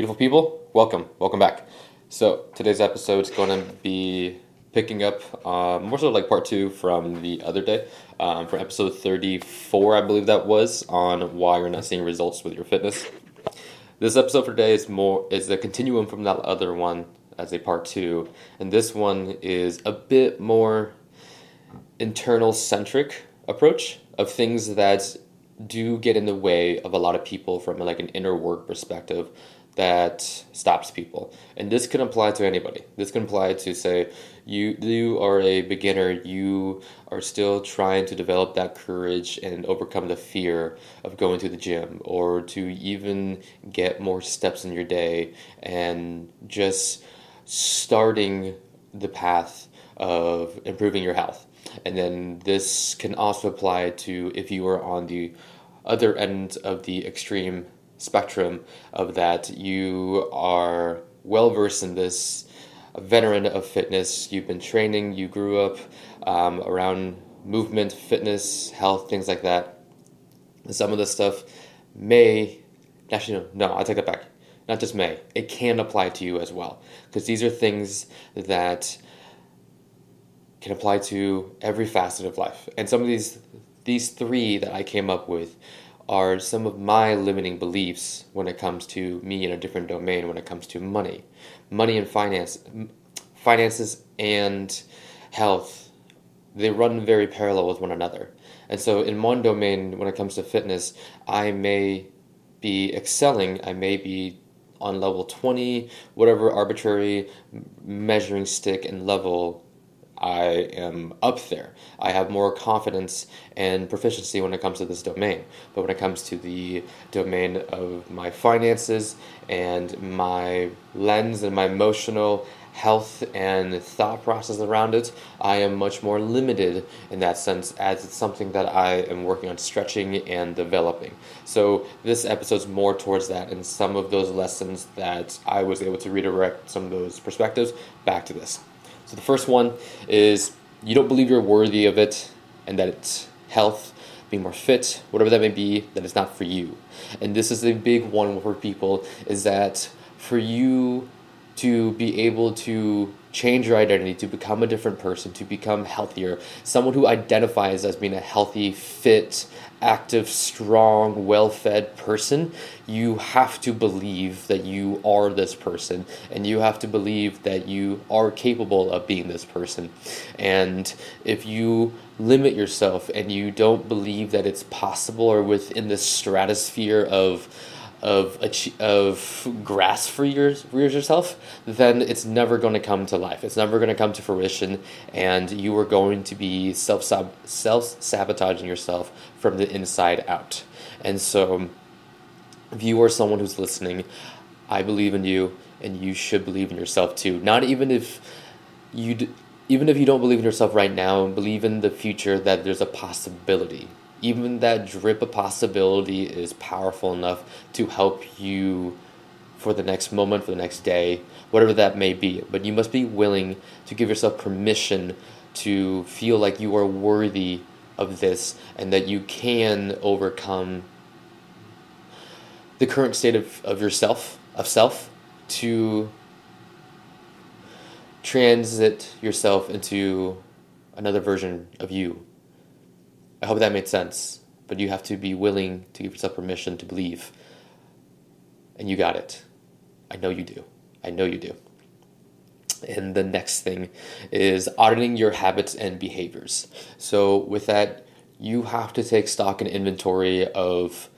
Beautiful people, welcome, welcome back. So today's episode is going to be picking up uh, more so like part two from the other day, um, from episode 34, I believe that was, on why you're not seeing results with your fitness. This episode for today is more is a continuum from that other one as a part two, and this one is a bit more internal centric approach of things that do get in the way of a lot of people from like an inner work perspective that stops people. And this can apply to anybody. This can apply to say you you are a beginner, you are still trying to develop that courage and overcome the fear of going to the gym or to even get more steps in your day and just starting the path of improving your health. And then this can also apply to if you are on the other end of the extreme spectrum of that. You are well versed in this a veteran of fitness. You've been training. You grew up um, around movement fitness health things like that. Some of this stuff may actually no no i take that back. Not just may. It can apply to you as well. Because these are things that can apply to every facet of life. And some of these these three that i came up with are some of my limiting beliefs when it comes to me in a different domain when it comes to money. Money and finance finances and health they run very parallel with one another. And so in one domain when it comes to fitness i may be excelling i may be on level 20 whatever arbitrary measuring stick and level I am up there. I have more confidence and proficiency when it comes to this domain. But when it comes to the domain of my finances and my lens and my emotional health and thought process around it, I am much more limited in that sense as it's something that I am working on stretching and developing. So this episode's more towards that and some of those lessons that I was able to redirect some of those perspectives back to this. So the first one is you don't believe you're worthy of it and that it's health, being more fit, whatever that may be, that it's not for you. And this is a big one for people is that for you to be able to change your identity, to become a different person, to become healthier, someone who identifies as being a healthy, fit, active, strong, well fed person, you have to believe that you are this person and you have to believe that you are capable of being this person. And if you limit yourself and you don't believe that it's possible or within the stratosphere of of of grass for, yours, for yourself, then it's never going to come to life. It's never going to come to fruition, and you are going to be self self sabotaging yourself from the inside out. And so, if you are someone who's listening, I believe in you, and you should believe in yourself too. Not even if you. Even if you don't believe in yourself right now, believe in the future that there's a possibility even that drip of possibility is powerful enough to help you for the next moment, for the next day, whatever that may be. But you must be willing to give yourself permission to feel like you are worthy of this and that you can overcome the current state of, of yourself, of self, to transit yourself into another version of you I hope that made sense. But you have to be willing to give yourself permission to believe. And you got it. I know you do. I know you do. And the next thing is auditing your habits and behaviors. So, with that, you have to take stock and inventory of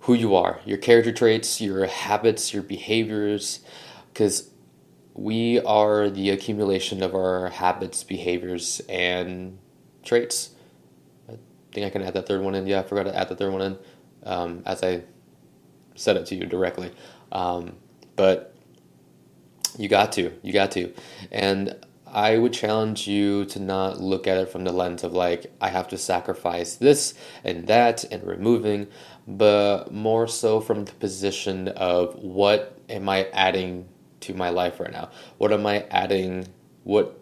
who you are, your character traits, your habits, your behaviors, because we are the accumulation of our habits, behaviors, and traits think I can add that third one in. Yeah, I forgot to add the third one in um, as I said it to you directly. Um, but you got to, you got to. And I would challenge you to not look at it from the lens of like, I have to sacrifice this and that and removing, but more so from the position of what am I adding to my life right now? What am I adding? What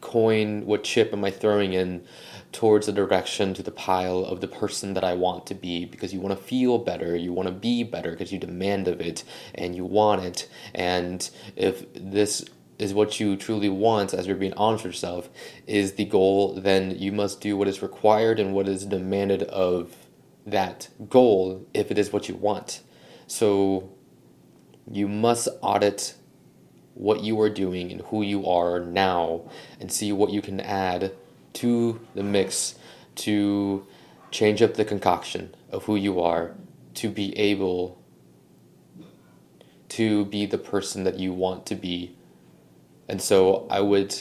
coin, what chip am I throwing in towards the direction to the pile of the person that I want to be because you want to feel better, you want to be better because you demand of it and you want it. And if this is what you truly want as you're being honest with yourself is the goal, then you must do what is required and what is demanded of that goal if it is what you want. So you must audit what you are doing and who you are now and see what you can add to the mix to change up the concoction of who you are to be able to be the person that you want to be. And so I would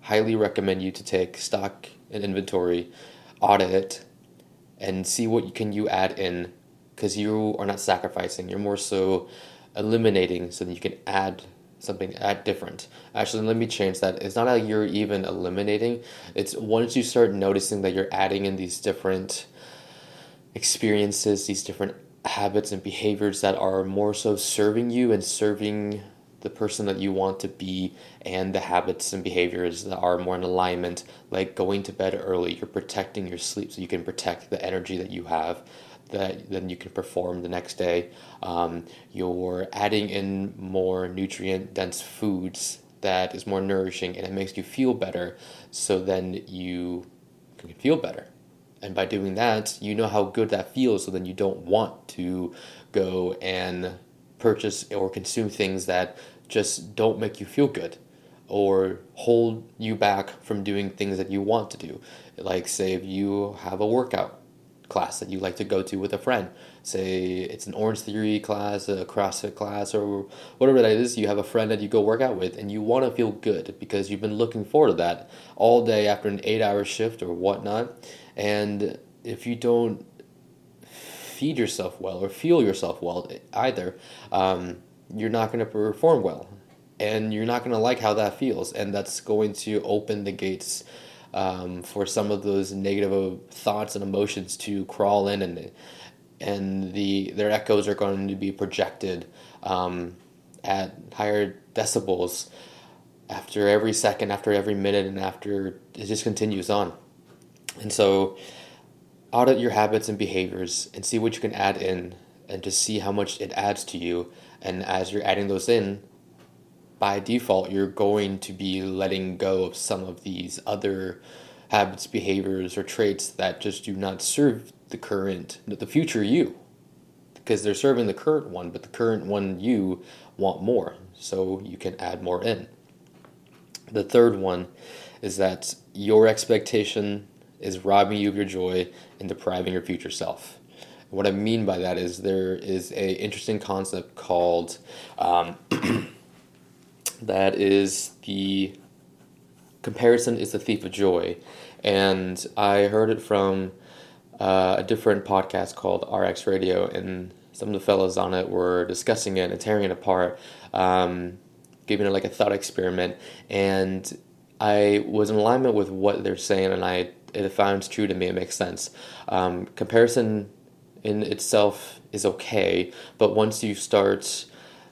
highly recommend you to take stock and inventory, audit it, and see what can you add in because you are not sacrificing. You're more so eliminating so that you can add something at different. Actually, let me change that. It's not that you're even eliminating. It's once you start noticing that you're adding in these different experiences, these different habits and behaviors that are more so serving you and serving the person that you want to be and the habits and behaviors that are more in alignment like going to bed early you're protecting your sleep so you can protect the energy that you have that then you can perform the next day. Um, you're adding in more nutrient dense foods that is more nourishing and it makes you feel better. So then you can feel better. And by doing that, you know how good that feels. So then you don't want to go and purchase or consume things that just don't make you feel good or hold you back from doing things that you want to do. Like, say, if you have a workout class that you like to go to with a friend. Say it's an Orange Theory class, a CrossFit class, or whatever that is. You have a friend that you go work out with, and you want to feel good because you've been looking forward to that all day after an eight hour shift or whatnot. And if you don't feed yourself well or feel yourself well either, um, you're not going to perform well. And you're not going to like how that feels. And that's going to open the gates um, for some of those negative thoughts and emotions to crawl in and and the their echoes are going to be projected um, at higher decibels after every second, after every minute, and after it just continues on. And so, audit your habits and behaviors and see what you can add in, and just see how much it adds to you. And as you're adding those in, by default, you're going to be letting go of some of these other habits, behaviors, or traits that just do not serve the current, the future you. Because they're serving the current one, but the current one you want more. So you can add more in. The third one is that your expectation is robbing you of your joy and depriving your future self. what I mean by that is there is a interesting concept called um, that is the comparison is the thief of joy. And I heard it from uh, a different podcast called RX Radio, and some of the fellows on it were discussing it and tearing it apart, um, giving it like a thought experiment. And I was in alignment with what they're saying, and I it found true to me. It makes sense. Um, comparison in itself is okay, but once you start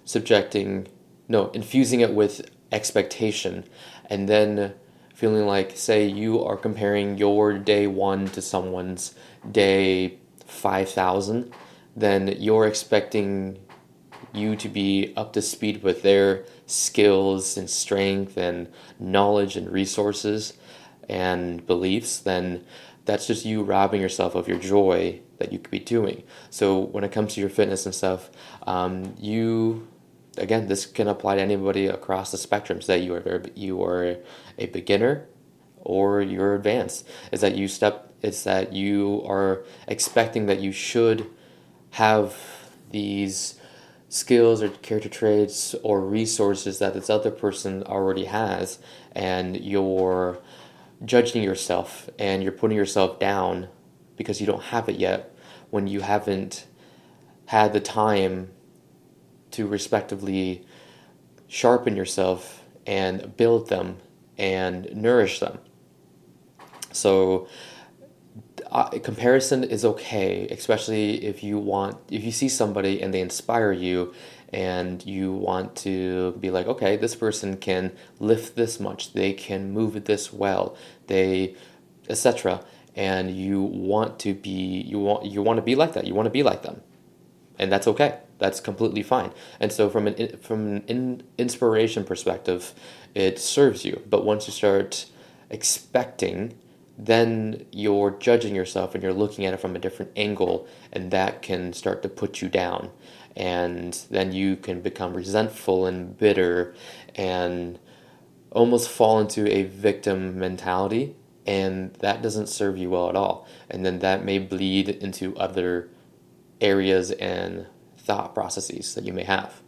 subjecting no, infusing it with expectation and then feeling like, say, you are comparing your day one to someone's day 5,000, then you're expecting you to be up to speed with their skills and strength and knowledge and resources and beliefs, then that's just you robbing yourself of your joy that you could be doing. So when it comes to your fitness and stuff, um, you again, this can apply to anybody across the spectrum. Say you are you are a beginner or you're advanced. Is that you step? It's that you are expecting that you should have these skills or character traits or resources that this other person already has, and you're judging yourself and you're putting yourself down because you don't have it yet when you haven't had the time to respectively sharpen yourself and build them and nourish them. So, uh, comparison is okay, especially if you want, if you see somebody and they inspire you and you want to be like, okay, this person can lift this much, they can move this well, they, etc. and you want to be you want you want to be like that you want to be like them and that's okay that's completely fine. And so from an from an in, inspiration perspective it serves you. But once you start expecting then you're judging yourself and you're looking at it from a different angle and that can start to put you down. And then you can become resentful and bitter and almost fall into a victim mentality and that doesn't serve you well at all. And then that may bleed into other areas and thought processes that you may have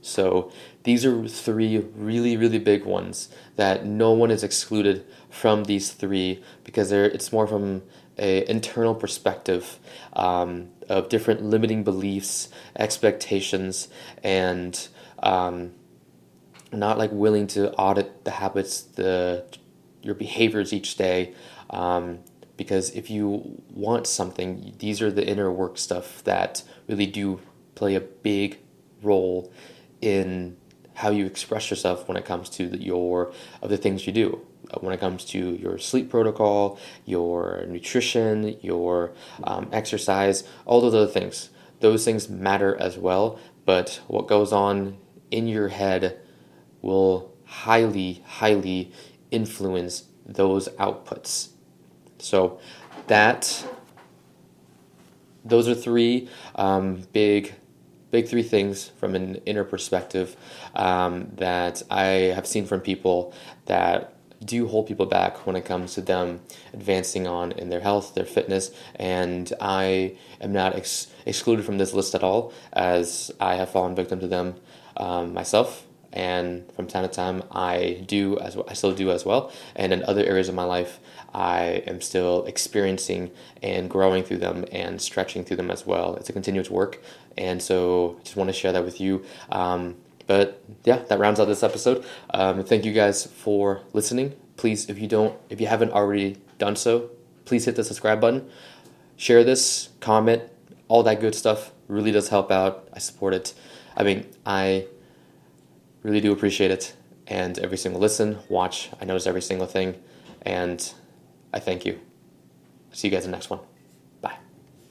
so these are three really really big ones that no one is excluded from these three because they're, it's more from a internal perspective um, of different limiting beliefs expectations and um, not like willing to audit the habits, the your behaviors each day. Um, because if you want something, these are the inner work stuff that really do play a big role in how you express yourself when it comes to the, your of the things you do uh, when it comes to your sleep protocol your nutrition your um, exercise all those other things those things matter as well but what goes on in your head will highly, highly influence those outputs. So that those are three um, big big three things from an inner perspective um, that I have seen from people that do hold people back when it comes to them advancing on in their health, their fitness, and I am not ex- excluded from this list at all, as I have fallen victim to them um, myself and from time to time I do as well, I still do as well. And in other areas of my life, I am still experiencing and growing through them and stretching through them as well. It's a continuous work, and so I just want to share that with you. Um, but yeah, that rounds out this episode. Um, thank you guys for listening. Please, if you don't, if you haven't already done so, please hit the subscribe button, share this, comment, all that good stuff. Really does help out. I support it. I mean, I Really do appreciate it. And every single listen, watch, I notice every single thing. And I thank you. See you guys in the next one.